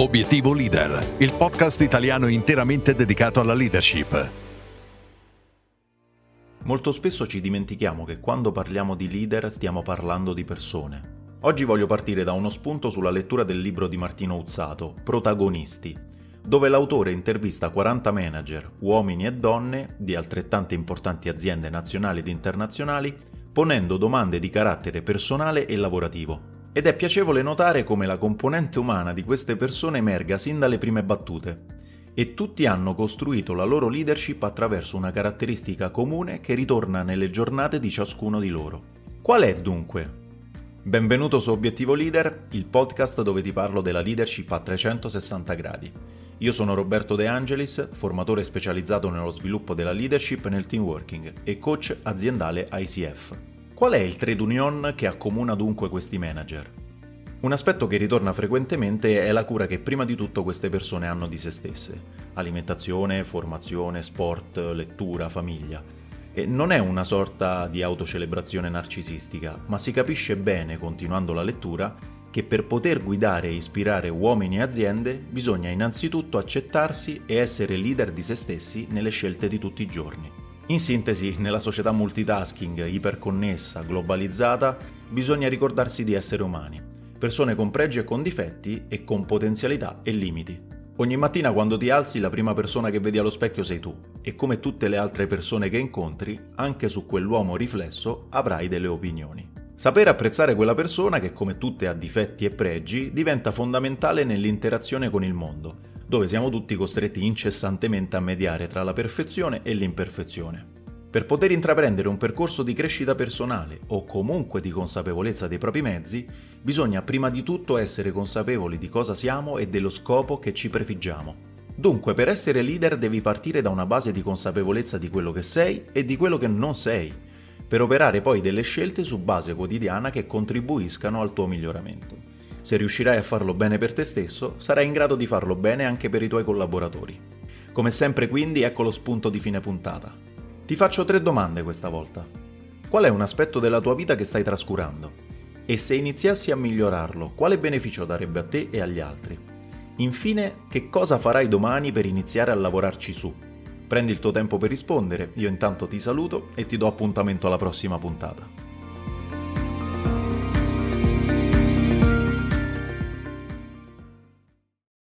Obiettivo Leader, il podcast italiano interamente dedicato alla leadership. Molto spesso ci dimentichiamo che quando parliamo di leader stiamo parlando di persone. Oggi voglio partire da uno spunto sulla lettura del libro di Martino Uzzato, Protagonisti, dove l'autore intervista 40 manager, uomini e donne di altrettante importanti aziende nazionali ed internazionali, ponendo domande di carattere personale e lavorativo. Ed è piacevole notare come la componente umana di queste persone emerga sin dalle prime battute. E tutti hanno costruito la loro leadership attraverso una caratteristica comune che ritorna nelle giornate di ciascuno di loro. Qual è dunque Benvenuto su Obiettivo Leader, il podcast dove ti parlo della leadership a 360 gradi. Io sono Roberto De Angelis, formatore specializzato nello sviluppo della leadership nel team working e coach aziendale ICF. Qual è il trade union che accomuna dunque questi manager? Un aspetto che ritorna frequentemente è la cura che prima di tutto queste persone hanno di se stesse. Alimentazione, formazione, sport, lettura, famiglia e non è una sorta di autocelebrazione narcisistica, ma si capisce bene, continuando la lettura, che per poter guidare e ispirare uomini e aziende bisogna innanzitutto accettarsi e essere leader di se stessi nelle scelte di tutti i giorni. In sintesi, nella società multitasking, iperconnessa, globalizzata, bisogna ricordarsi di essere umani, persone con pregi e con difetti e con potenzialità e limiti. Ogni mattina quando ti alzi la prima persona che vedi allo specchio sei tu e come tutte le altre persone che incontri, anche su quell'uomo riflesso avrai delle opinioni. Sapere apprezzare quella persona che come tutte ha difetti e pregi diventa fondamentale nell'interazione con il mondo, dove siamo tutti costretti incessantemente a mediare tra la perfezione e l'imperfezione. Per poter intraprendere un percorso di crescita personale o comunque di consapevolezza dei propri mezzi, bisogna prima di tutto essere consapevoli di cosa siamo e dello scopo che ci prefiggiamo. Dunque, per essere leader devi partire da una base di consapevolezza di quello che sei e di quello che non sei, per operare poi delle scelte su base quotidiana che contribuiscano al tuo miglioramento. Se riuscirai a farlo bene per te stesso, sarai in grado di farlo bene anche per i tuoi collaboratori. Come sempre quindi ecco lo spunto di fine puntata. Ti faccio tre domande questa volta. Qual è un aspetto della tua vita che stai trascurando? E se iniziassi a migliorarlo, quale beneficio darebbe a te e agli altri? Infine, che cosa farai domani per iniziare a lavorarci su? Prendi il tuo tempo per rispondere, io intanto ti saluto e ti do appuntamento alla prossima puntata.